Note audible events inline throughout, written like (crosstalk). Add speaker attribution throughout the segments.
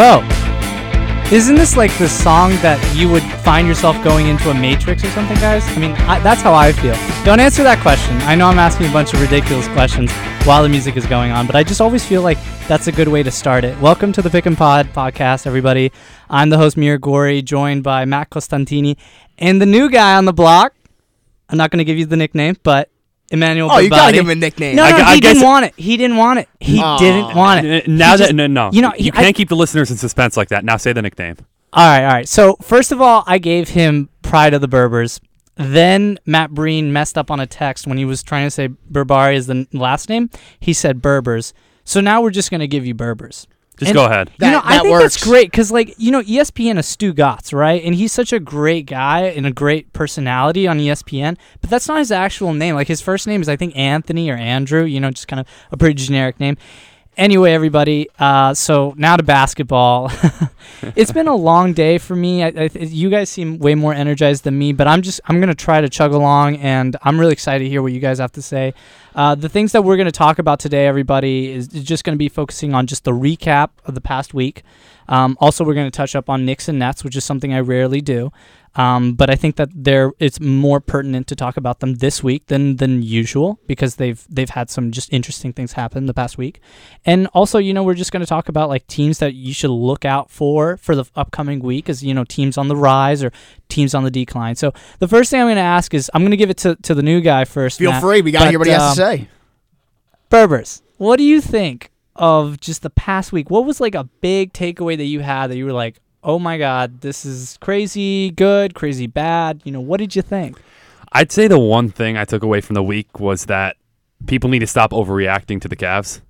Speaker 1: Hello. Isn't this like the song that you would find yourself going into a matrix or something, guys? I mean, I, that's how I feel. Don't answer that question. I know I'm asking a bunch of ridiculous questions while the music is going on, but I just always feel like that's a good way to start it. Welcome to the Pick and Pod podcast, everybody. I'm the host, Mir Gori, joined by Matt Costantini and the new guy on the block. I'm not going to give you the nickname, but Emmanuel.
Speaker 2: Oh, you gotta
Speaker 1: Barbati.
Speaker 2: give him a nickname.
Speaker 1: No,
Speaker 3: I
Speaker 1: no,
Speaker 3: gu- I
Speaker 1: he didn't
Speaker 3: guess-
Speaker 1: want it. He didn't want it. He
Speaker 2: Aw.
Speaker 1: didn't want it.
Speaker 3: N- Now
Speaker 1: He
Speaker 3: that
Speaker 1: just-
Speaker 3: no, no,
Speaker 1: you know, he-
Speaker 3: you
Speaker 1: I-
Speaker 3: can't keep the listeners in suspense like that. Now say the nickname.
Speaker 1: All right, all right. So first of all, I gave him Pride of the Berbers. Then Matt Breen messed up on a text when he was trying to say Berbari is the n- last name. He said Berbers. So now we're just gonna give you Berbers.
Speaker 3: Just
Speaker 1: And-
Speaker 3: go ahead.
Speaker 1: you know,
Speaker 2: That-
Speaker 1: I
Speaker 2: that
Speaker 1: think that's great because, like, you know, ESPN is Stugotz, right? And he's such a great guy and a great personality on ESPN. But that's not his actual name. Like, his first name is, I think, Anthony or Andrew. You know, just kind of a pretty generic name. Anyway, everybody. Uh, so now to basketball. (laughs) it's been a long day for me. I, I, you guys seem way more energized than me, but I'm just I'm gonna try to chug along, and I'm really excited to hear what you guys have to say. Uh, the things that we're to talk about today, everybody, is, is just to be focusing on just the recap of the past week. Um, also, we're to touch up on Knicks and Nets, which is something I rarely do. Um, but I think that there it's more pertinent to talk about them this week than than usual because they've they've had some just interesting things happen the past week. And also, you know, we're just going to talk about like teams that you should look out for for the upcoming week as you know teams on the rise or teams on the decline. So the first thing I'm going to ask is I'm going to give it to, to the new guy first.
Speaker 2: Feel
Speaker 1: Matt.
Speaker 2: free. We gotta
Speaker 1: But,
Speaker 2: hear what he has to
Speaker 1: um,
Speaker 2: say.
Speaker 1: Berbers, what do you think of just the past week? What was like a big takeaway that you had that you were like, oh my god, this is crazy good, crazy bad? You know, what did you think?
Speaker 3: I'd say the one thing I took away from the week was that people need to stop overreacting to the Cavs.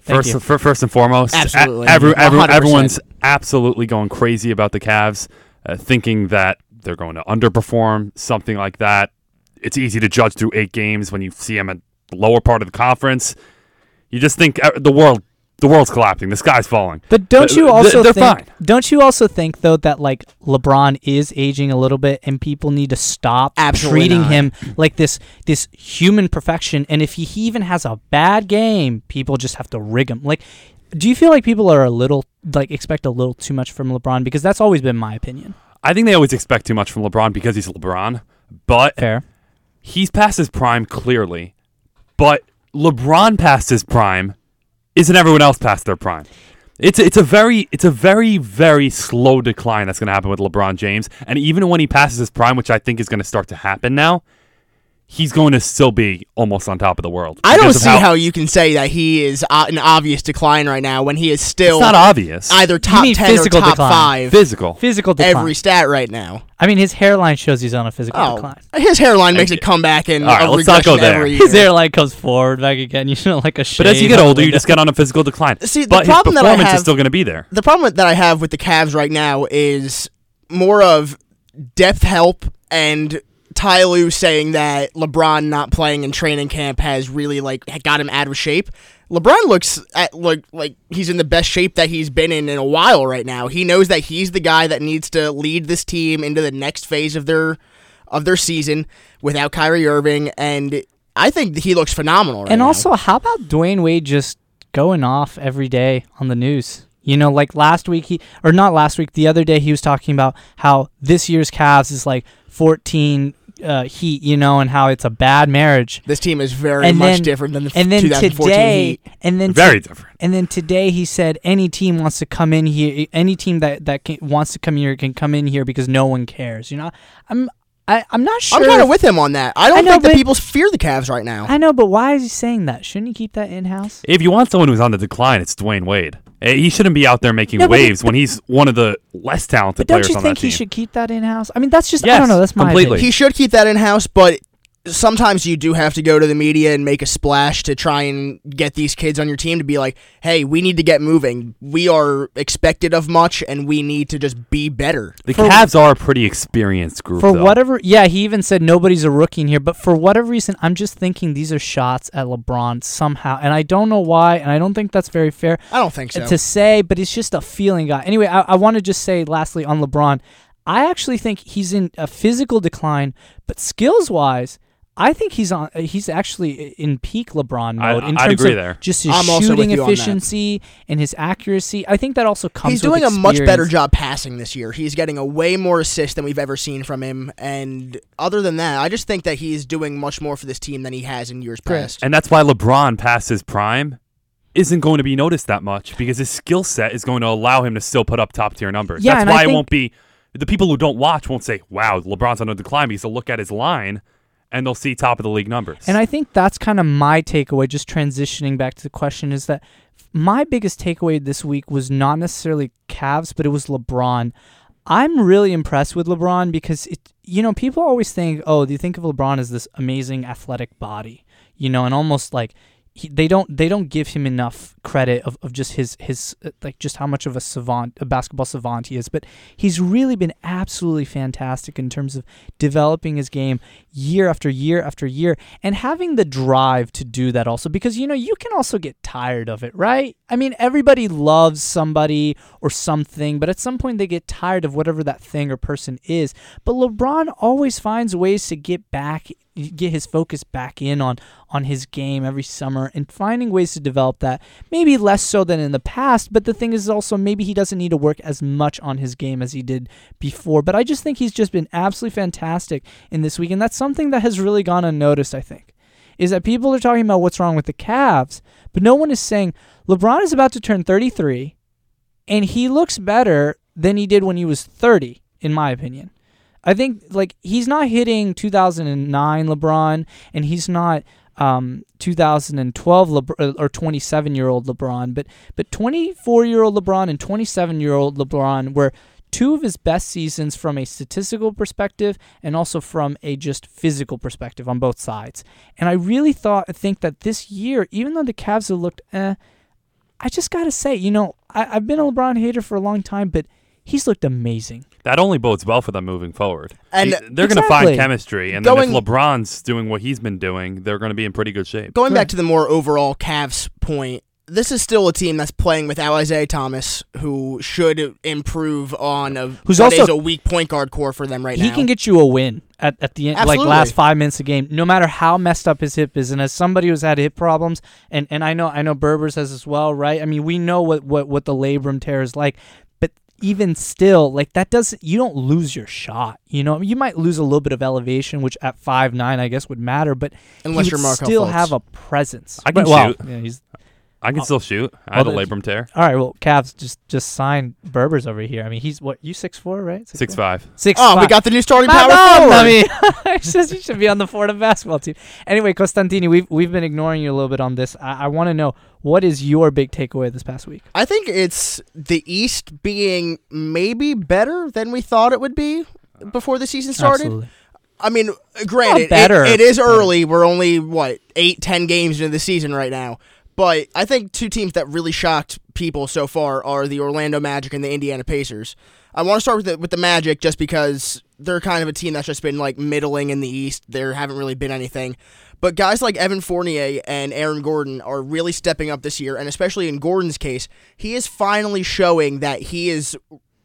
Speaker 3: First,
Speaker 1: you.
Speaker 3: first and foremost,
Speaker 2: Absolutely.
Speaker 3: every, every, everyone's absolutely going crazy about the Cavs, uh, thinking that they're going to underperform, something like that. It's easy to judge through eight games when you see them at the lower part of the conference. You just think uh, the world, the world's collapsing, the sky's falling.
Speaker 1: But don't you
Speaker 3: th-
Speaker 1: also
Speaker 3: they're
Speaker 1: think?
Speaker 3: fine.
Speaker 1: Don't you also think though that like LeBron is aging a little bit, and people need to stop
Speaker 2: Absolutely
Speaker 1: treating
Speaker 2: not.
Speaker 1: him like this this human perfection? And if he, he even has a bad game, people just have to rig him. Like, do you feel like people are a little like expect a little too much from LeBron? Because that's always been my opinion.
Speaker 3: I think they always expect too much from LeBron because he's LeBron, but
Speaker 1: Fair.
Speaker 3: he's past his prime clearly. But LeBron past his prime isn't everyone else past their prime. It's it's a very it's a very very slow decline that's going to happen with LeBron James, and even when he passes his prime, which I think is going to start to happen now, he's going to still be almost on top of the world.
Speaker 2: I don't see how, you can say that he is uh, an obvious decline right now when he is still
Speaker 3: it's not obvious.
Speaker 2: either top
Speaker 1: mean
Speaker 2: ten or
Speaker 1: physical
Speaker 2: top
Speaker 1: decline.
Speaker 2: five
Speaker 3: Physical.
Speaker 1: Physical decline.
Speaker 2: every stat right now.
Speaker 1: I mean, his hairline shows he's on a physical
Speaker 2: Oh,
Speaker 1: decline.
Speaker 2: his hairline makes
Speaker 3: you.
Speaker 2: it come back in
Speaker 3: All right,
Speaker 2: a
Speaker 3: let's not
Speaker 2: regression
Speaker 3: go there.
Speaker 2: every year.
Speaker 1: His hairline goes forward back again. (laughs) You know, like a
Speaker 3: But as you get older, you just get on a physical decline.
Speaker 2: See, the
Speaker 3: but
Speaker 2: problem
Speaker 3: his
Speaker 2: that I
Speaker 3: performance
Speaker 2: have-
Speaker 3: is still going to be there.
Speaker 2: the problem that I have with the Cavs right now is more of depth help and Ty Lue saying that LeBron not playing in training camp has really like got him out of shape. LeBron looks at like like he's in the best shape that he's been in in a while right now. He knows that he's the guy that needs to lead this team into the next phase of their of their season without Kyrie Irving, and I think he looks phenomenal. Right
Speaker 1: And
Speaker 2: now.
Speaker 1: also, how about Dwyane Wade just going off every day on the news? You know, like last week he or not last week, the other day he was talking about how this year's Cavs is like 14 uh, Heat, you know, and how it's a bad marriage.
Speaker 2: this team is very
Speaker 1: And
Speaker 2: much
Speaker 1: then-
Speaker 2: different than the
Speaker 1: And then
Speaker 2: 2014
Speaker 1: today,
Speaker 2: Heat.
Speaker 1: and then
Speaker 3: Very
Speaker 1: to-
Speaker 3: different.
Speaker 1: And then today he said any team wants to come in here, any team that that can, wants to come here can come in here because no one cares. You know, I'm I, I'm not sure.
Speaker 2: I'm kind of with him on that. I don't
Speaker 1: I know,
Speaker 2: think that people fear the Cavs right now.
Speaker 1: I know, but why is he saying that? Shouldn't he keep that in house?
Speaker 3: If you want someone who's on the decline, it's Dwyane Wade. Eh, He shouldn't be out there making
Speaker 1: No, but-
Speaker 3: waves when he's one of the less talented
Speaker 1: But don't
Speaker 3: players
Speaker 1: you think he should keep that in house? I mean, that's just I
Speaker 3: Yes,
Speaker 1: don't know. That's my
Speaker 3: completely.
Speaker 1: opinion.
Speaker 2: He should keep that in house, but sometimes you do have to go to the media and make a splash to try and get these kids on your team to be like, "Hey, we need to get moving. We are expected of much, and we need to just be better."
Speaker 3: the
Speaker 1: for-
Speaker 3: Cavs are a pretty experienced group.
Speaker 1: for
Speaker 3: though.
Speaker 1: whatever, yeah, he even said nobody's a rookie in here. But for whatever reason, I'm just thinking these are shots at LeBron somehow, and I don't know why, and I don't think that's very fair
Speaker 2: I don't think so.
Speaker 1: to say. But it's just a feeling, guy. Anyway, I, I want to just say lastly on LeBron, I actually think he's in a physical decline, but skills wise. I think he's on. uh, He's actually in peak LeBron
Speaker 3: I-
Speaker 1: mode in
Speaker 3: I'd
Speaker 1: terms
Speaker 3: agree
Speaker 1: of
Speaker 3: there.
Speaker 1: just his
Speaker 2: I'm
Speaker 1: shooting
Speaker 2: you on that.
Speaker 1: efficiency and his accuracy. I think that also comes.
Speaker 2: He's
Speaker 1: with
Speaker 2: doing a much better job passing this year. He's getting a way more assist than we've ever seen from him. And other than that, I just think that he's doing much more for this team than he has in years
Speaker 1: Chris.
Speaker 2: past.
Speaker 3: And that's why LeBron past his prime isn't going to be noticed that much because his skill set is going to allow him to still put up top tier numbers.
Speaker 1: Yeah,
Speaker 3: that's
Speaker 1: and I
Speaker 3: why it won't be the people who don't watch won't say, "Wow, LeBron's on a decline." Because they'll look at his line and they'll see top of the league numbers.
Speaker 1: And I think that's kind of my takeaway, just transitioning back to the question, is that my biggest takeaway this week was not necessarily Cavs, but it was LeBron. I'm really impressed with LeBron because it, you know, people always think, oh, do you think of LeBron as this amazing athletic body, you know, and almost like he, they don't they don't give him enough credit of, of just his his uh, like just how much of a savant a basketball savant he is. But he's really been absolutely fantastic in terms of developing his game year after year after year and having the drive to do that also because you know you can also get tired of it right i mean everybody loves somebody or something but at some point they get tired of whatever that thing or person is. But lebron always finds ways to get back get his focus back in on on his game every summer and finding ways to develop that. Maybe less so than in the past but the thing is also maybe he doesn't need to work as much on his game as he did before. But i just think he's just been absolutely fantastic in this week and that's something that has really gone unnoticed i think is that people are talking about what's wrong with the Cavs but no one is saying lebron is about to turn 33 and he looks better than he did when he was 30 in my opinion. I think like he's not hitting 2009 LeBron, and he's not um, 2012 LeBron, or 27 year old LeBron, but but 24 year old LeBron and 27 year old LeBron were two of his best seasons from a statistical perspective and also from a just physical perspective on both sides. And I really thought I think that this year, even though the Cavs have looked, eh, I just gotta say, you know, I, I've been a LeBron hater for a long time, but he's looked amazing.
Speaker 3: that only bodes well for them moving forward.
Speaker 2: And
Speaker 3: He- they're going to find chemistry, and
Speaker 2: Going-
Speaker 3: then if LeBron's doing what he's been doing, they're going to be in pretty good shape.
Speaker 2: Going
Speaker 1: Correct.
Speaker 2: back to the more overall Cavs point, this is still a team that's playing without Isaiah Thomas, who should improve on a
Speaker 1: Who's also-
Speaker 2: is a weak point guard core for them right
Speaker 1: he
Speaker 2: now.
Speaker 1: He can get you a win at, at the end, like last five minutes of the game, no matter how messed up his hip is. And as somebody who's had hip problems, and, and I know I know Berbers has as well, right? I mean, we know what, what, what the labrum tear is like, but even still, like that doesn't you don't lose your shot. You know, you might lose a little bit of elevation, which at five nine I guess would matter, but
Speaker 2: Unless you're
Speaker 1: still
Speaker 2: Fultz.
Speaker 1: have a presence.
Speaker 3: I can
Speaker 1: But- well,
Speaker 3: shoot.
Speaker 1: Yeah, he's
Speaker 3: I can
Speaker 1: Oh.
Speaker 3: still shoot. I had a labrum tear.
Speaker 1: all right. Well, Cavs just just signed Berbers over here. I mean, he's what you six four, right?
Speaker 3: Six five.
Speaker 1: Six.
Speaker 2: oh, we got the new starting
Speaker 1: I
Speaker 2: power
Speaker 1: know,
Speaker 2: forward.
Speaker 1: I mean, (laughs) it's just you should be on the Florida basketball team. Anyway, Costantini, we've we've been ignoring you a little bit on this. I, I want to know what is your big takeaway this past week.
Speaker 2: I think it's the East being maybe better than we thought it would be before the season started.
Speaker 1: Absolutely.
Speaker 2: I mean, granted, it-
Speaker 1: better.
Speaker 2: it is early. We're only what eight, ten games into the season right now. But I think two teams that really shocked people so far are the Orlando Magic and the Indiana Pacers. I want to start with the, with the Magic just because they're kind of a team that's just been like middling in the East. There haven't really been anything. But guys like Evan Fournier and Aaron Gordon are really stepping up this year, and especially in Gordon's case, he is finally showing that he is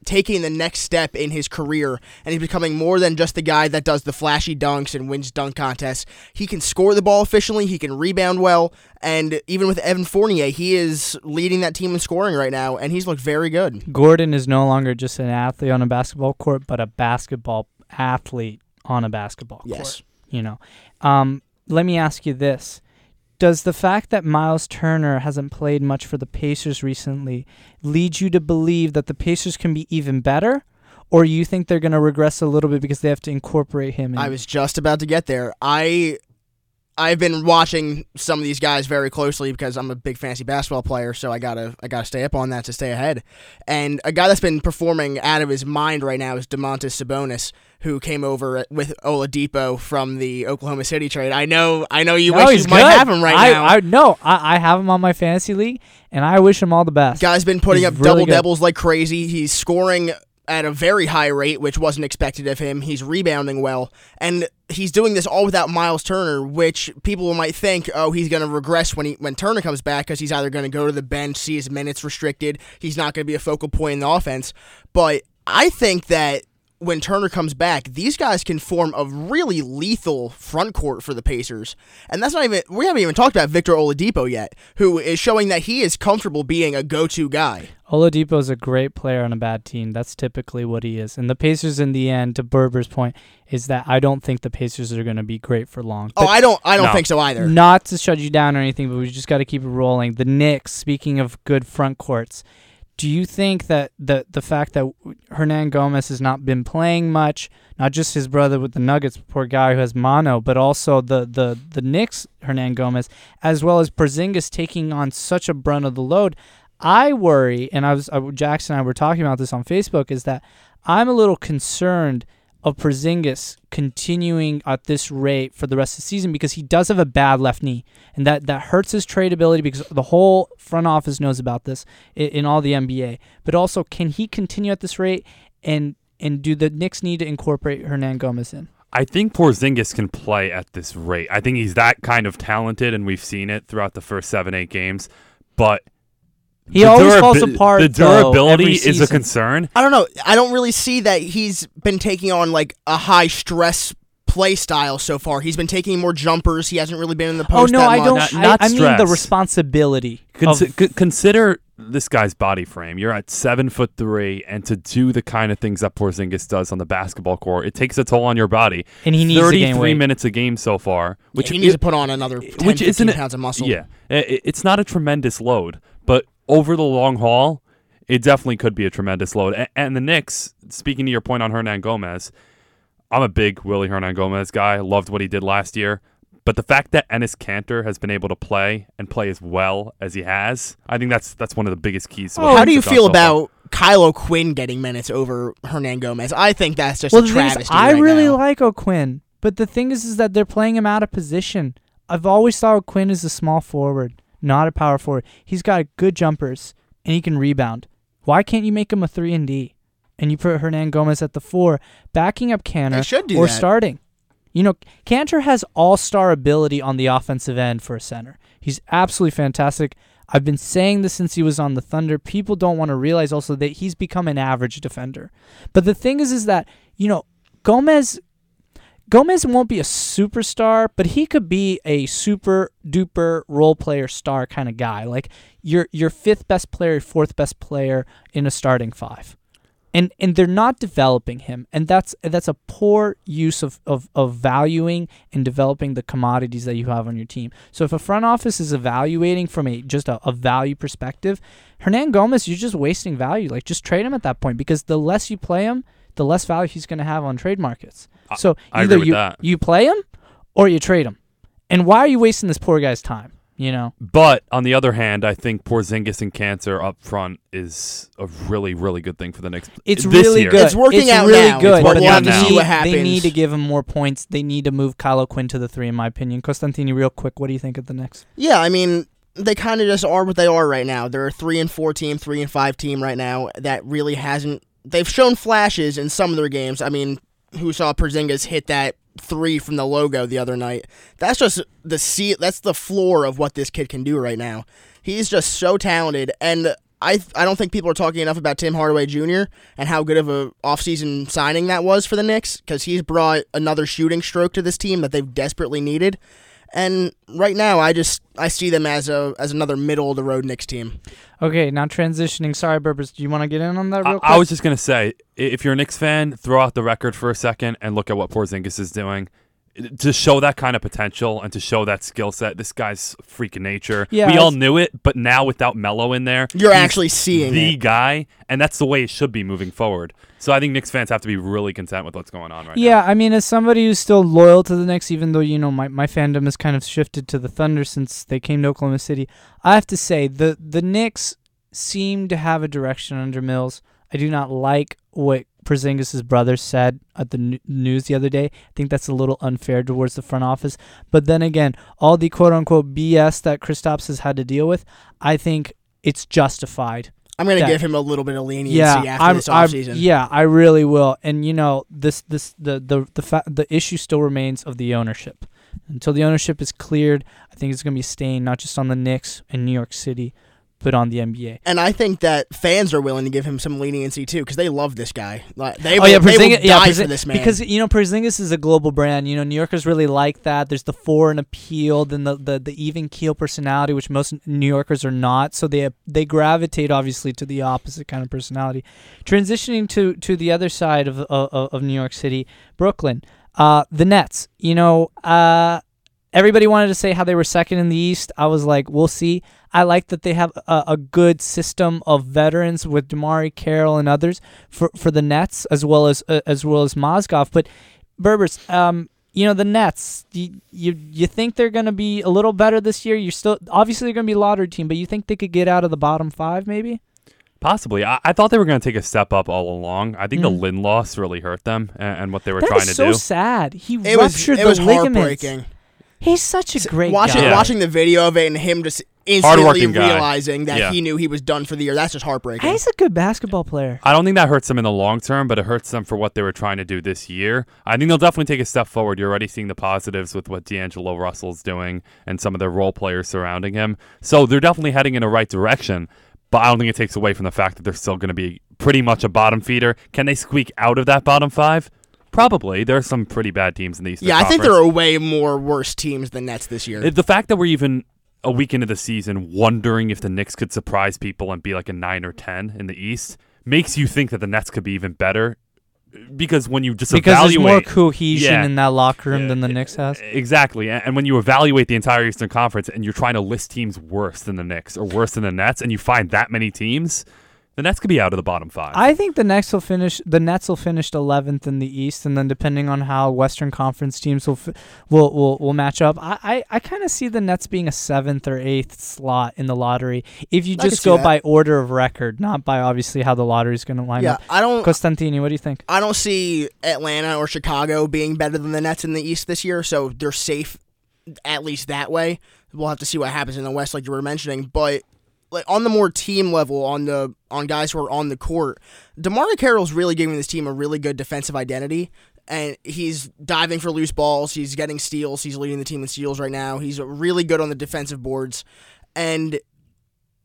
Speaker 2: taking the next step in his career and he's becoming more than just the guy that does the flashy dunks and wins dunk contests. He can score the ball efficiently, he can rebound well, and even with Evan Fournier, he is leading that team in scoring right now and he's looked very good.
Speaker 1: Gordon is no longer just an athlete on a basketball court, but a basketball athlete on a basketball
Speaker 2: Yes.
Speaker 1: court. You know, um, let me ask you this: Does the fact that Myles Turner hasn't played much for the Pacers recently lead you to believe that the Pacers can be even better, or you think they're going to regress a little bit because they have to incorporate him? In?
Speaker 2: I was just about to get there. I I've been watching some of these guys very closely because I'm a big fantasy basketball player, so I gotta I gotta stay up on that to stay ahead. And a guy that's been performing out of his mind right now is Domantas Sabonis, who came over with Oladipo from the Oklahoma City trade. I know I know you
Speaker 1: No,
Speaker 2: wish you might have him right
Speaker 1: I,
Speaker 2: now.
Speaker 1: I no, I, I have him on my fantasy league, and I wish him all the best.
Speaker 2: Guy's been putting
Speaker 1: He's
Speaker 2: up
Speaker 1: really
Speaker 2: double
Speaker 1: good.
Speaker 2: doubles like crazy. He's scoring at a very high rate, which wasn't expected of him. He's rebounding well, and he's doing this all without Myles Turner, which people might think, oh, he's going to regress when he when Turner comes back because he's either going to go to the bench, see his minutes restricted. He's not going to be a focal point in the offense. But I think that when Turner comes back, these guys can form a really lethal front court for the Pacers. And that's not even we haven't even talked about Victor Oladipo yet, who is showing that he is comfortable being a go-to guy.
Speaker 1: Oladipo is a great player on a bad team. That's typically what he is. And the Pacers, in the end, to Berber's point, is that I don't think the Pacers are going to be great for long.
Speaker 2: Oh, I don't I don't
Speaker 3: No.
Speaker 2: think so either.
Speaker 1: not to shut you down or anything, but we just got to keep it rolling. The Knicks, speaking of good front courts, do you think that the the fact that Hernangomez has not been playing much, not just his brother with the Nuggets, poor guy who has mono, but also the the the Knicks Hernangomez, as well as Porzingis taking on such a brunt of the load? I worry, and I was uh, Jackson and I were talking about this on Facebook, is that I'm a little concerned of Porzingis continuing at this rate for the rest of the season because he does have a bad left knee, and that that hurts his tradability because the whole front office knows about this in, in all the NBA. But also, can he continue at this rate, and and do the Knicks need to incorporate Hernangomez in?
Speaker 3: I think Porzingis can play at this rate. I think he's that kind of talented, and we've seen it throughout the first seven, eight games. But
Speaker 1: He
Speaker 3: the
Speaker 1: always falls apart.
Speaker 3: The
Speaker 1: though,
Speaker 3: durability
Speaker 1: every
Speaker 3: is a concern.
Speaker 2: I don't know. I don't really see that he's been taking on like a high stress play style so far. He's been taking more jumpers. He hasn't really been in the
Speaker 1: Oh
Speaker 2: post
Speaker 1: no,
Speaker 2: that
Speaker 1: I
Speaker 2: much.
Speaker 1: don't.
Speaker 3: Not-
Speaker 1: I,
Speaker 3: not
Speaker 1: I mean the responsibility.
Speaker 3: Consi-
Speaker 1: of-
Speaker 3: c- consider this guy's body frame. You're at seven foot three, and to do the kind of things that Porzingis does on the basketball court, it takes a toll on your body.
Speaker 1: and he needs
Speaker 3: Thirty-three minutes a game so far, which
Speaker 2: he needs
Speaker 3: i-
Speaker 2: to put on another 10,
Speaker 3: which
Speaker 2: 15
Speaker 3: isn't
Speaker 2: pounds of muscle.
Speaker 3: Yeah, I- i- it's not a tremendous load, but over the long haul, it definitely could be a tremendous load. A- And the Knicks, speaking to your point on Hernangomez, I'm a big Willy Hernangomez guy. Loved what he did last year. But the fact that Enes Kanter has been able to play and play as well as he has, I think that's that's one of the biggest keys. To what
Speaker 2: How do you feel
Speaker 3: done so far.
Speaker 2: about Kyle O'Quinn getting minutes over Hernangomez? I think that's just
Speaker 1: well,
Speaker 2: a
Speaker 1: the thing is. I
Speaker 2: right
Speaker 1: really
Speaker 2: now.
Speaker 1: like O'Quinn, but the thing is, is that they're playing him out of position. I've always thought O'Quinn is a small forward, not a power forward. He's got good jumpers and he can rebound. Why can't you make him a three and D? And you put Hernangomez at the four, backing up Kanter
Speaker 2: They should do
Speaker 1: or
Speaker 2: that.
Speaker 1: starting. You know, Kanter has all star ability on the offensive end for a center. He's absolutely fantastic. I've been saying this since he was on the Thunder. People don't want to realize also that he's become an average defender. But the thing is, is that you know Gomez. Gomez won't be a superstar, but he could be a super duper role player star kind of guy. Like your your fifth best player, fourth best player in a starting five. And and they're not developing him. And that's that's a poor use of, of of valuing and developing the commodities that you have on your team. So if a front office is evaluating from a just a, a value perspective Hernangomez you're just wasting value. Like just trade him at that point because the less you play him the less value he's going to have on trade markets
Speaker 3: I-
Speaker 1: so either you
Speaker 3: that.
Speaker 1: you play him or you trade him and why are you wasting this poor guy's time you know
Speaker 3: But on the other hand, I think Porzingis and Kanter up front is a really, really good thing for the Knicks.
Speaker 1: It's
Speaker 3: this
Speaker 1: really
Speaker 3: year.
Speaker 1: good.
Speaker 2: It's working out
Speaker 1: really
Speaker 2: now.
Speaker 1: good.
Speaker 3: It's
Speaker 1: but
Speaker 3: working
Speaker 1: they
Speaker 3: out
Speaker 1: need-
Speaker 3: now.
Speaker 2: See what
Speaker 1: They need to give him more points. They need to move Kyle O'Quinn to the three, in my opinion. Costantini, real quick, what do you think of the Knicks?
Speaker 2: Yeah, I mean, they kind of just are what they are right now. They're a three and four team, three and five team right now. That really hasn't. They've shown flashes in some of their games. I mean, who saw Porzingis hit that three from the logo the other night? That's just the sea. That's the floor of what this kid can do right now. He's just so talented, and I I don't think people are talking enough about Tim Hardaway Jr. and how good of a offseason signing that was for the Knicks because he's brought another shooting stroke to this team that they've desperately needed. And right now, I just I see them as a as another middle of the road Knicks team.
Speaker 1: Okay, now transitioning. Sorry, Burbers, do you want to get in on that
Speaker 3: I,
Speaker 1: real quick?
Speaker 3: I was just gonna say, if you're a Knicks fan, throw out the record for a second and look at what Porzingis is doing. To show that kind of potential and to show that skill set, this guy's freaking nature.
Speaker 1: Yeah,
Speaker 3: we all knew it, but now without Melo in there,
Speaker 2: You're actually seeing
Speaker 3: the
Speaker 2: it.
Speaker 3: guy, and that's the way it should be moving forward. So I think Knicks fans have to be really content with what's going on right now.
Speaker 1: yeah, I mean, as somebody who's still loyal to the Knicks, even though you know my, my fandom has kind of shifted to the Thunder since they came to Oklahoma City, I have to say the the Knicks seem to have a direction under Mills. I do not like what Porzingis' brother said at the n- news the other day. I think that's a little unfair towards the front office. But then again, all the quote unquote BS that Kristaps has had to deal with, I think it's justified.
Speaker 2: I'm gonna give him a little bit of leniency
Speaker 1: Yeah,
Speaker 2: after
Speaker 1: I'm,
Speaker 2: this
Speaker 1: I'm-
Speaker 2: offseason.
Speaker 1: yeah, I really will. And you know, this this the the the fa- the issue still remains of the ownership. Until the ownership is cleared, I think it's going to be staying not just on the Knicks in New York City, put on the NBA.
Speaker 2: And I think that fans are willing to give him some leniency too, because they love this guy. Like, they
Speaker 1: oh
Speaker 2: will,
Speaker 1: yeah,
Speaker 2: they will
Speaker 1: Porzingis, yeah,
Speaker 2: die for this man.
Speaker 1: because you know Porzingis is a global brand. You know, New Yorkers really like that. There's the foreign appeal, then the, the the even keel personality, which most New Yorkers are not. So they they gravitate obviously to the opposite kind of personality. Transitioning to to the other side of of, of New York City, Brooklyn, uh, the Nets. You know, uh, everybody wanted to say how they were second in the East. I was like, we'll see. I like that they have a, a good system of veterans with DeMarre Carroll and others for, for the Nets as well as uh, as well as Mozgov. But Berbers, um, you know the Nets. You you, you think they're going to be a little better this year? You're still obviously they're going to be a lottery team, but you think they could get out of the bottom five maybe?
Speaker 3: Possibly. I, I thought they were going to take a step up all along. I think
Speaker 1: Mm.
Speaker 3: the Lin loss really hurt them and, and what they were
Speaker 1: That
Speaker 3: trying
Speaker 1: is
Speaker 3: to
Speaker 1: so
Speaker 3: do.
Speaker 1: sad. He
Speaker 2: it was
Speaker 1: ruptured
Speaker 2: it
Speaker 1: the
Speaker 2: was
Speaker 1: ligaments.
Speaker 2: Heartbreaking.
Speaker 1: He's such a great
Speaker 2: watching
Speaker 1: guy.
Speaker 3: Yeah.
Speaker 2: watching the video of it and him just instantly
Speaker 3: Hardworking guy.
Speaker 2: realizing that
Speaker 3: Yeah.
Speaker 2: he knew he was done for the year. That's just heartbreaking.
Speaker 1: He's a good basketball player.
Speaker 3: I don't think that hurts them in the long term, but it hurts them for what they were trying to do this year. I think they'll definitely take a step forward. You're already seeing the positives with what D'Angelo Russell's doing and some of the role players surrounding him. So they're definitely heading in the right direction, but I don't think it takes away from the fact that they're still going to be pretty much a bottom feeder. Can they squeak out of that bottom five? Probably. There are some pretty bad teams in the Eastern
Speaker 2: yeah, I think there are way more worse teams than Nets this year.
Speaker 3: The fact that we're even a week into the season wondering if the Knicks could surprise people and be like a 9 or 10 in the East makes you think that the Nets could be even better because when you just
Speaker 1: Because there's more
Speaker 3: evaluate
Speaker 1: cohesion
Speaker 3: Yeah.
Speaker 1: in that locker room
Speaker 3: Yeah,
Speaker 1: than the Knicks has.
Speaker 3: Exactly. And when you evaluate the entire Eastern Conference and you're trying to list teams worse than the Knicks or worse than the Nets and you find that many teams, the Nets could be out of the bottom 5.
Speaker 1: I think the Nets will finish. The Nets will finish 11th in the East, and then depending on how Western Conference teams will fi- will will, will match up, I I, I kind of see the Nets being a seventh or eighth slot in the lottery if you
Speaker 2: I
Speaker 1: just go
Speaker 2: that.
Speaker 1: by order of record, not by obviously how the lottery is going to line
Speaker 2: yeah,
Speaker 1: up.
Speaker 2: I don't
Speaker 1: Costantini, what do you think?
Speaker 2: I don't see Atlanta or Chicago being better than the Nets in the East this year, so they're safe at least that way. We'll have to see what happens in the West, like you were mentioning. But like on the more team level, on the on guys who are on the court, DeMarre Carroll's really giving this team a really good defensive identity. And he's diving for loose balls. He's getting steals. He's leading the team in steals right now. He's really good on the defensive boards. And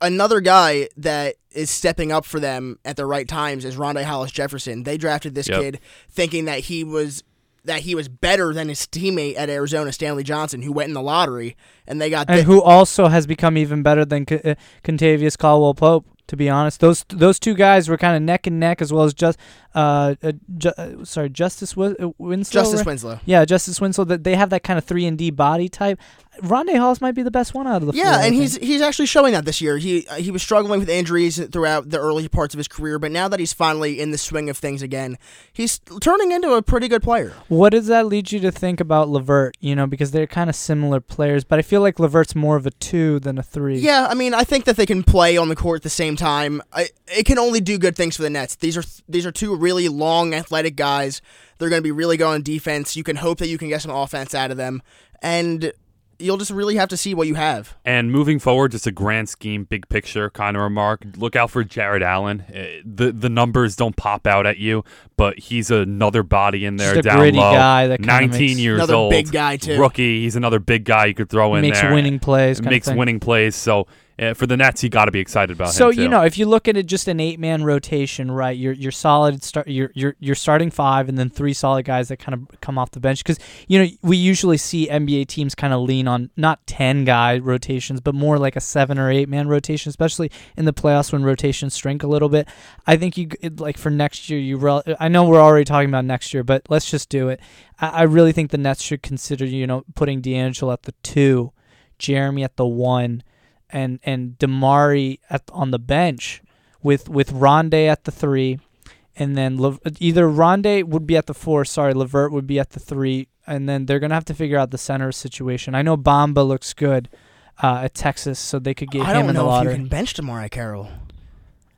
Speaker 2: another guy that is stepping up for them at the right times is Rondae Hollis Jefferson. They drafted this
Speaker 3: Yep.
Speaker 2: kid thinking that he was that he was better than his teammate at Arizona, Stanley Johnson, who went in the lottery, and they got
Speaker 1: And
Speaker 2: thi-
Speaker 1: who also has become even better than K- uh, Kentavious Caldwell Pope. To be honest, those those two guys were kind of neck and neck, as well as just uh, uh, ju- uh sorry Justice Wi- uh, Winslow.
Speaker 2: Justice
Speaker 1: right?
Speaker 2: Winslow.
Speaker 1: Yeah, Justice Winslow. That they have that kind of three and D body type. Rondae Hollis might be the best one out of the four.
Speaker 2: Yeah,
Speaker 1: I
Speaker 2: and he's he's actually showing that this year. He uh, he was struggling with injuries throughout the early parts of his career, but now that he's finally in the swing of things again, he's turning into a pretty good player.
Speaker 1: What does that lead you to think about LeVert? You know, because they're kind of similar players, but I feel like LeVert's more of a two than a three.
Speaker 2: Yeah, I mean, I think that they can play on the court at the same time. I, it can only do good things for the Nets. These are these are two really long, athletic guys. They're going to be really good on defense. You can hope that you can get some offense out of them, and you'll just really have to see what you have.
Speaker 3: And moving forward, just a grand scheme, big picture kind of remark. Look out for Jarrett Allen. Uh, the the numbers don't pop out at you, but he's another body in there
Speaker 1: Just a
Speaker 3: down
Speaker 1: gritty
Speaker 3: low.
Speaker 1: guy that
Speaker 3: 19
Speaker 1: makes-
Speaker 3: years
Speaker 2: Another
Speaker 3: old,
Speaker 2: big guy, too.
Speaker 3: Rookie. He's another big guy you could throw in
Speaker 1: makes
Speaker 3: there.
Speaker 1: winning plays. Kind
Speaker 3: makes
Speaker 1: of thing.
Speaker 3: winning plays. So uh, for the Nets, you got to be excited about him.
Speaker 1: So
Speaker 3: you
Speaker 1: know, if you look at it just an eight man rotation, right? You're you're solid start. You're you're you're starting five, and then three solid guys that kind of come off the bench. Because you know we usually see NBA teams kind of lean on not ten guy rotations, but more like a seven or eight man rotation, especially in the playoffs when rotations shrink a little bit. I think you it, like for next year. You rel- I know we're already talking about next year, but let's just do it. I, I really think the Nets should consider you know putting D'Angelo at the two, Jeremy at the one and and DeMarre at on the bench with with Rondae at the three, and then Le, either Rondae would be at the four. Sorry, Levert would be at the three, and then they're gonna have to figure out the center situation. I know Bamba looks good uh, at Texas, so they could get
Speaker 2: I
Speaker 1: him
Speaker 2: don't
Speaker 1: in the
Speaker 2: know if you can bench DeMarre Carroll.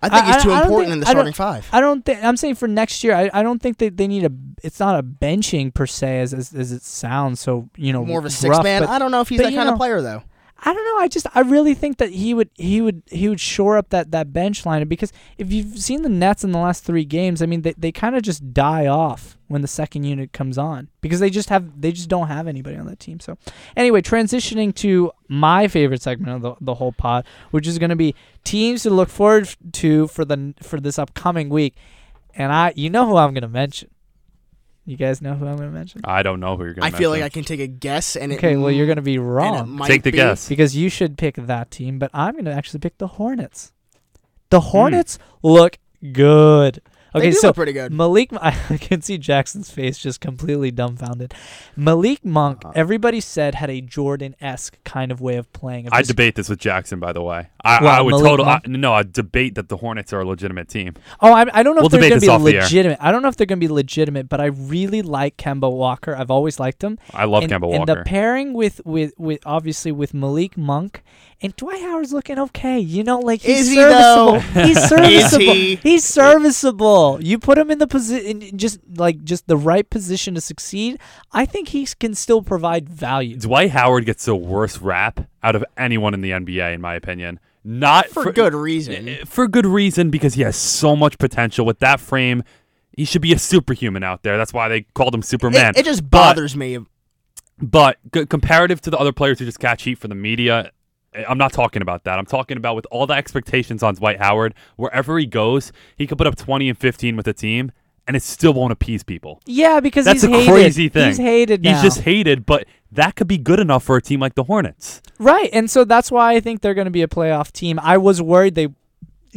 Speaker 2: I think
Speaker 1: I-
Speaker 2: he's too
Speaker 1: I- I
Speaker 2: important
Speaker 1: think-
Speaker 2: in the
Speaker 1: I
Speaker 2: starting five.
Speaker 1: I don't think I'm saying for next year. I, I don't think that they need a. It's not a benching per se as as, as it sounds. So you know
Speaker 2: More of a
Speaker 1: rough,
Speaker 2: six man.
Speaker 1: but
Speaker 2: I don't know if he's that kind
Speaker 1: know-
Speaker 2: of player though.
Speaker 1: I don't know. I just I really think that he would he would he would shore up that that bench lineup because if you've seen the Nets in the last three games, I mean they they kind of just die off when the second unit comes on because they just have they just don't have anybody on that team. So anyway, transitioning to my favorite segment of the the whole pod, which is going to be teams to look forward to for the for this upcoming week, and I you know who I'm going to mention. You guys know who I'm going to mention?
Speaker 3: I don't know who you're going to I
Speaker 2: feel like I can take a guess, and it
Speaker 1: Okay, well you're going to be wrong.
Speaker 3: Take the
Speaker 2: be-
Speaker 3: guess.
Speaker 1: because you should pick that team, but I'm going to actually pick the Hornets. The hmm. Hornets look good.
Speaker 2: They
Speaker 1: Okay,
Speaker 2: do
Speaker 1: so
Speaker 2: look pretty good.
Speaker 1: Malik, (laughs) I can see Jackson's face just completely dumbfounded. Malik Monk,
Speaker 3: Uh-huh.
Speaker 1: everybody said had a Jordan esque kind of way of playing. Of
Speaker 3: I
Speaker 1: just-
Speaker 3: debate this with Jackson, by the way. I,
Speaker 1: Well,
Speaker 3: I would
Speaker 1: Malik
Speaker 3: total. I,
Speaker 1: Monk?
Speaker 3: no, I debate that the Hornets are a legitimate team.
Speaker 1: oh, I, I don't know
Speaker 3: We'll
Speaker 1: if they're going to be
Speaker 3: off the air.
Speaker 1: legitimate. I don't know if they're going to be legitimate, but I really like Kemba Walker. I've always liked him.
Speaker 3: I love
Speaker 1: and,
Speaker 3: Kemba
Speaker 1: and
Speaker 3: Walker.
Speaker 1: the pairing with, with, with obviously with Malik Monk and Dwight Howard's looking okay. You know, like he's
Speaker 2: Is
Speaker 1: serviceable. (laughs)
Speaker 2: though?
Speaker 1: He's serviceable.
Speaker 2: he?
Speaker 1: He's serviceable. You put him in the position, just like just the right position to succeed. I think he can still provide value.
Speaker 3: Dwight Howard gets the worst rap out of anyone in the NBA, in my opinion. Not
Speaker 2: for good reason.
Speaker 3: for good reason because he has so much potential with that frame. He should be a superhuman out there. That's why they called him Superman.
Speaker 2: It, it just
Speaker 3: But-
Speaker 2: bothers me.
Speaker 3: But comparative to the other players who just catch heat for the media, eh, I'm not talking about that. I'm talking about with all the expectations on Dwight Howard, wherever he goes, he could put up 20 and 15 with a team, and it still won't appease people.
Speaker 1: Yeah, because
Speaker 3: That's
Speaker 1: he's
Speaker 3: a
Speaker 1: hated.
Speaker 3: crazy thing.
Speaker 1: He's hated now.
Speaker 3: He's just hated, but that could be good enough for a team like the Hornets.
Speaker 1: right, and so that's why I think they're going to be a playoff team. I was worried they,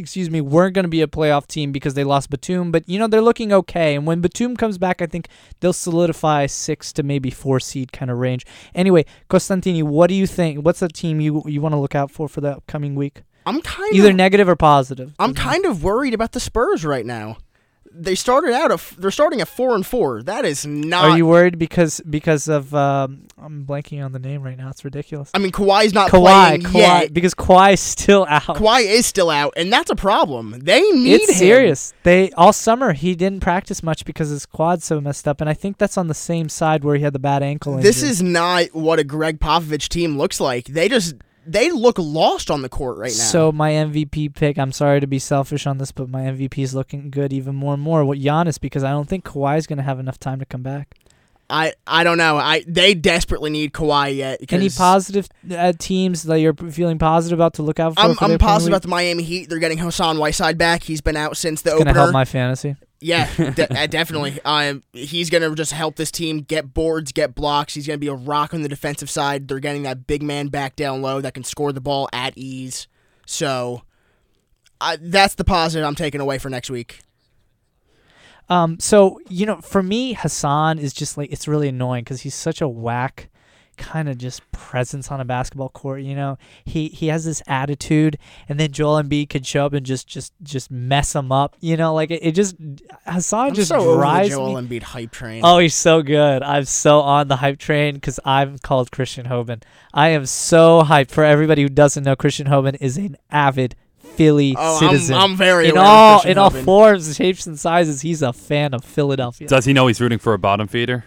Speaker 1: excuse me, weren't going to be a playoff team because they lost Batum, but you know they're looking okay. And when Batum comes back, I think they'll solidify six to maybe four seed kind of range. Anyway, Costantini, what do you think? What's the team you you want to look out for for the upcoming week?
Speaker 2: I'm kind of.
Speaker 1: Either
Speaker 2: of
Speaker 1: negative or positive.
Speaker 2: I'm kind of worried about the Spurs right now. They started out a, they're starting at four and four. That is not.
Speaker 1: Are you worried because because of um, I'm blanking on the name right now. It's ridiculous.
Speaker 2: I mean, Kawhi's not
Speaker 1: Kawhi,
Speaker 2: playing
Speaker 1: Kawhi,
Speaker 2: yet.
Speaker 1: because Kawhi's still out.
Speaker 2: Kawhi is still out, and that's a problem. They need
Speaker 1: it's
Speaker 2: him.
Speaker 1: serious. They all summer he didn't practice much because his quad's so messed up, and I think that's on the same side where he had the bad ankle.
Speaker 2: This is not what a Gregg Popovich team looks like. They just they look lost on the court right now.
Speaker 1: So my MVP pick. I'm sorry to be selfish on this, but my MVP is looking good even more and more. What Giannis because I don't think Kawhi's going to have enough time to come back.
Speaker 2: I I don't know. I they desperately need Kawhi yet.
Speaker 1: Any positive uh, teams that you're feeling positive about to look out for?
Speaker 2: I'm,
Speaker 1: for
Speaker 2: I'm positive about the Miami Heat. They're getting Hassan Whiteside back. He's been out since the
Speaker 1: It's gonna help my fantasy.
Speaker 2: Yeah, (laughs) de- uh, definitely. Um, he's gonna just help this team get boards, get blocks. He's gonna be a rock on the defensive side. They're getting that big man back down low that can score the ball at ease. So, uh, that's the positive I'm taking away for next week.
Speaker 1: Um, so you know, for me, Hassan is just like it's really annoying because he's such a whack kind of just presence on a basketball court. You know, he he has this attitude, and then Joel Embiid could show up and just just just mess him up. You know, like it, it just Hassan
Speaker 2: I'm
Speaker 1: just
Speaker 2: so over the
Speaker 1: drives
Speaker 2: Joel
Speaker 1: me.
Speaker 2: Embiid hype train.
Speaker 1: Oh, he's so good. I'm so on the hype train because I'm called Christian Hoban. I am so hyped. For everybody who doesn't know, Christian Hoban is an avid Philly
Speaker 2: Oh,
Speaker 1: citizen.
Speaker 2: I'm, I'm very
Speaker 1: in all
Speaker 2: Christian
Speaker 1: in all forms, shapes, and sizes, he's a fan of Philadelphia.
Speaker 3: Does he know he's rooting for a bottom feeder?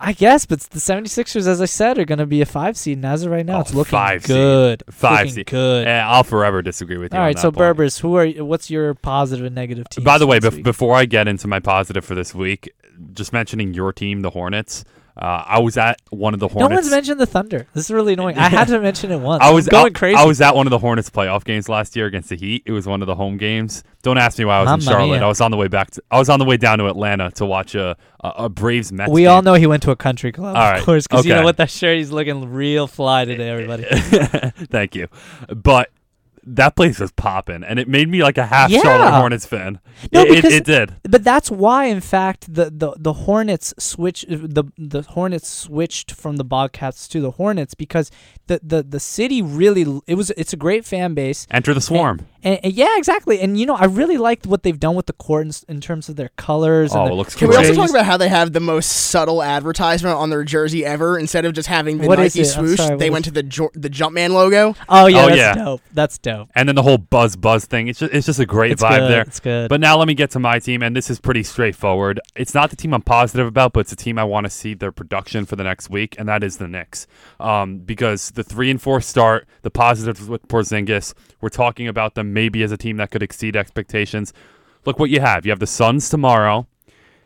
Speaker 1: I guess, but the 76ers, as I said, are going to be a five seed. And as of right now,
Speaker 3: Oh,
Speaker 1: it's looking
Speaker 3: five
Speaker 1: good. It's
Speaker 3: Five
Speaker 1: looking
Speaker 3: seed.
Speaker 1: good.
Speaker 3: Eh, I'll forever disagree with you.
Speaker 1: All right, so
Speaker 3: point.
Speaker 1: Berbers, who are you- what's your positive and negative team?
Speaker 3: By the way, bef- before I get into my positive for this week, just mentioning your team, the Hornets. Uh, I was at one of the Hornets.
Speaker 1: no one's mentioned the Thunder. This is really annoying. I had to mention it once.
Speaker 3: I was
Speaker 1: I'm going
Speaker 3: I,
Speaker 1: crazy.
Speaker 3: I was at one of the Hornets playoff games last year against the Heat. It was one of the home games. Don't ask me why I was in Charlotte.
Speaker 1: mia.
Speaker 3: I was on the way back. To, I was on the way down to Atlanta to watch a a, a Braves Mets.
Speaker 1: we
Speaker 3: game.
Speaker 1: all know he went to a country club,
Speaker 3: All
Speaker 1: of course, because you know what that shirt. He's looking real fly today, everybody. (laughs)
Speaker 3: Thank you, but that place was popping, and it made me like a half
Speaker 1: Yeah.
Speaker 3: Charlotte Hornets fan.
Speaker 1: No,
Speaker 3: it, it,
Speaker 1: because-
Speaker 3: it did.
Speaker 1: But that's why, in fact, the, the, the Hornets switch the the Hornets switched from the Bobcats to the Hornets because the, the, the city really it was it's a great fan base.
Speaker 3: Enter the swarm.
Speaker 1: And, and yeah, exactly. And you know, I really liked what they've done with the court in, in terms of their colors.
Speaker 3: Oh,
Speaker 1: and
Speaker 3: it
Speaker 1: the-
Speaker 3: looks
Speaker 2: Can we also talk about how they have the most subtle advertisement on their jersey ever? Instead of just having the
Speaker 1: What is
Speaker 2: Nike swoosh,
Speaker 1: sorry,
Speaker 2: they went to the jo- the Jumpman logo.
Speaker 1: Oh yeah,
Speaker 3: Oh,
Speaker 1: that's
Speaker 3: yeah.
Speaker 1: dope. That's dope.
Speaker 3: And then the whole buzz buzz thing. It's just it's just a great
Speaker 1: It's
Speaker 3: vibe
Speaker 1: good.
Speaker 3: there.
Speaker 1: It's good.
Speaker 3: But now let me get to my team, and this is pretty straightforward. It's not the team I'm positive about, but it's a team I want to see their production for the next week, and that is the Knicks. Um, because the three and four start, the positives with Porzingis, we're talking about them maybe as a team that could exceed expectations. Look what you have. You have the Suns tomorrow,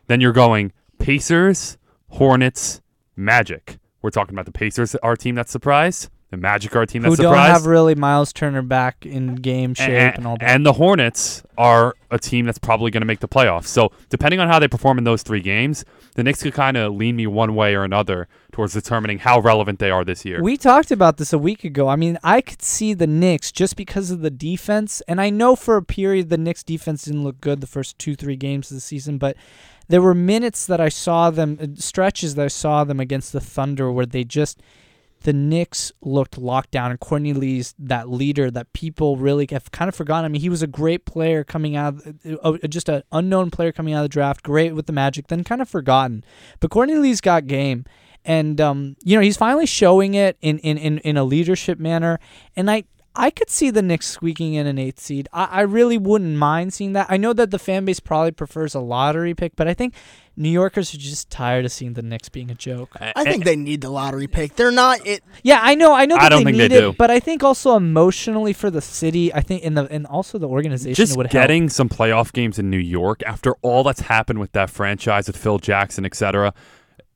Speaker 3: then you're going Pacers, Hornets, Magic. We're talking about the Pacers, our team that's surprised. The Magic, our team
Speaker 1: Who
Speaker 3: that's
Speaker 1: don't
Speaker 3: surprised.
Speaker 1: have really Myles Turner back in game shape and, all that.
Speaker 3: And the Hornets are a team that's probably going to make the playoffs. So depending on how they perform in those three games, the Knicks could kind of lean me one way or another towards determining how relevant they are this year.
Speaker 1: We talked about this a week ago. I mean, I could see the Knicks just because of the defense, and I know for a period the Knicks defense didn't look good the first two, three games of the season, but there were minutes that I saw them, uh, stretches that I saw them against the Thunder where they just, the Knicks looked locked down, and Courtney Lee's that leader that people really have kind of forgotten. I mean, he was a great player coming out, of, uh, just an unknown player coming out of the draft, great with the Magic, then kind of forgotten. But Courtney Lee's got game and um, you know he's finally showing it in, in, in, in a leadership manner and i i could see the Knicks squeaking in an eighth seed I, I really wouldn't mind seeing that i know that the fan base probably prefers a lottery pick but i think new yorkers are just tired of seeing the Knicks being a joke
Speaker 2: I think they need the lottery pick. They're not it.
Speaker 1: yeah i know i know
Speaker 3: I don't
Speaker 1: they
Speaker 3: think
Speaker 1: need
Speaker 3: they
Speaker 1: it
Speaker 3: do.
Speaker 1: but i think also emotionally for the city i think in the and also the organization
Speaker 3: just
Speaker 1: it would help.
Speaker 3: getting some playoff games in New York after all that's happened with that franchise with Phil Jackson, etc.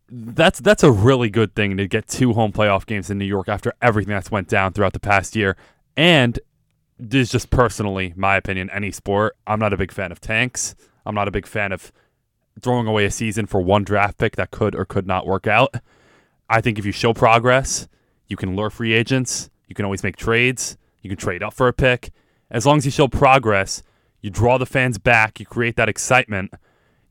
Speaker 3: That's that's a really good thing to get two home playoff games in New York after everything that's went down throughout the past year. And this is just personally my opinion. Any sport, I'm not a big fan of tanks. I'm not a big fan of throwing away a season for one draft pick that could or could not work out. I think if you show progress, you can lure free agents. You can always make trades. You can trade up for a pick. As long as you show progress, you draw the fans back. You create that excitement.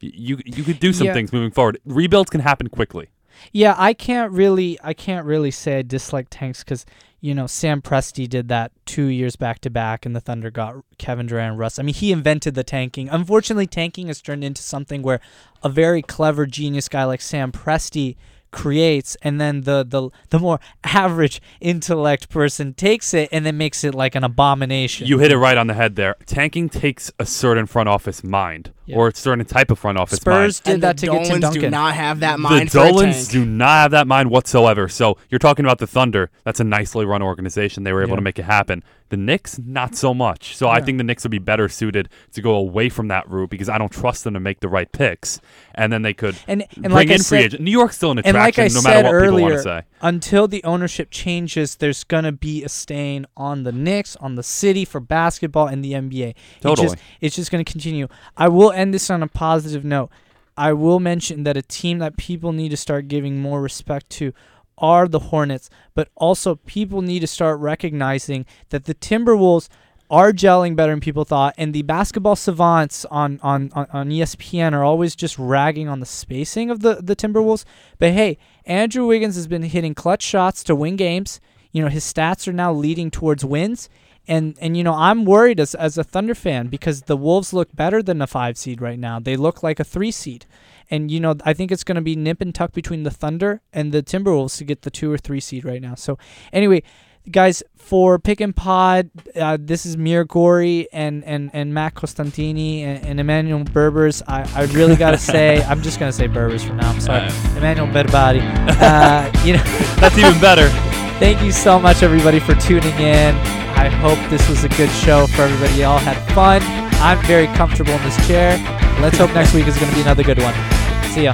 Speaker 3: You you could do some
Speaker 1: Yeah.
Speaker 3: things moving forward. Rebuilds can happen quickly.
Speaker 1: Yeah, I can't really, I can't really say I dislike tanks because you know Sam Presti did that two years back to back, and the Thunder got Kevin Durant and Russ. I mean, he invented the tanking. Unfortunately, tanking has turned into something where a very clever genius guy like Sam Presti creates, and then the the the more average intellect person takes it and then makes it like an abomination.
Speaker 3: You hit it right on the head there. Tanking takes a certain front office mind
Speaker 1: Yeah.
Speaker 3: or a certain type of front office
Speaker 1: Spurs
Speaker 3: mind.
Speaker 1: did
Speaker 2: and
Speaker 1: that
Speaker 2: the
Speaker 1: to get Tim Duncan.
Speaker 2: do not have that mind for a
Speaker 3: Dolans do not have that mind whatsoever. So you're talking about the Thunder. That's a nicely run organization. They were able
Speaker 1: Yeah.
Speaker 3: to make it happen. The Knicks, not so much. So I think the Knicks would be better suited to go away from that route because I don't trust them to make the right picks. And then they could
Speaker 1: and and
Speaker 3: bring
Speaker 1: like
Speaker 3: in free agent. New York's still an
Speaker 1: And like
Speaker 3: attraction no matter what people want to say.
Speaker 1: until the ownership changes, there's gonna be a stain on the Knicks, on the city for basketball and the NBA. It
Speaker 3: Totally.
Speaker 1: just, it's just gonna continue. I will end this on a positive note. I will mention that a team that people need to start giving more respect to are the Hornets, but also people need to start recognizing that the Timberwolves are gelling better than people thought, and the basketball savants on, on, on, on ESPN are always just ragging on the spacing of the, the Timberwolves. But hey, Andrew Wiggins has been hitting clutch shots to win games. You know, his stats are now leading towards wins. And and you know, I'm worried as as a Thunder fan because the Wolves look better than a five seed right now. They look like a three seed. And you know, I think it's going to be nip and tuck between the Thunder and the Timberwolves to get the two or three seed right now. So, anyway, guys, for Pick and Pod, uh, this is Mir Gori and, and, and Matt Costantini and, and Emmanuel Berbers. I, I really got to (laughs) say, I'm just going to say Berbers for now. I'm sorry. Emmanuel Berbati. Uh, you know, (laughs)
Speaker 3: That's even better. (laughs)
Speaker 1: thank you so much, everybody, for tuning in. I hope this was a good show for everybody. You all had fun. I'm very comfortable in this chair. Let's hope next week is going to be another good one. See ya.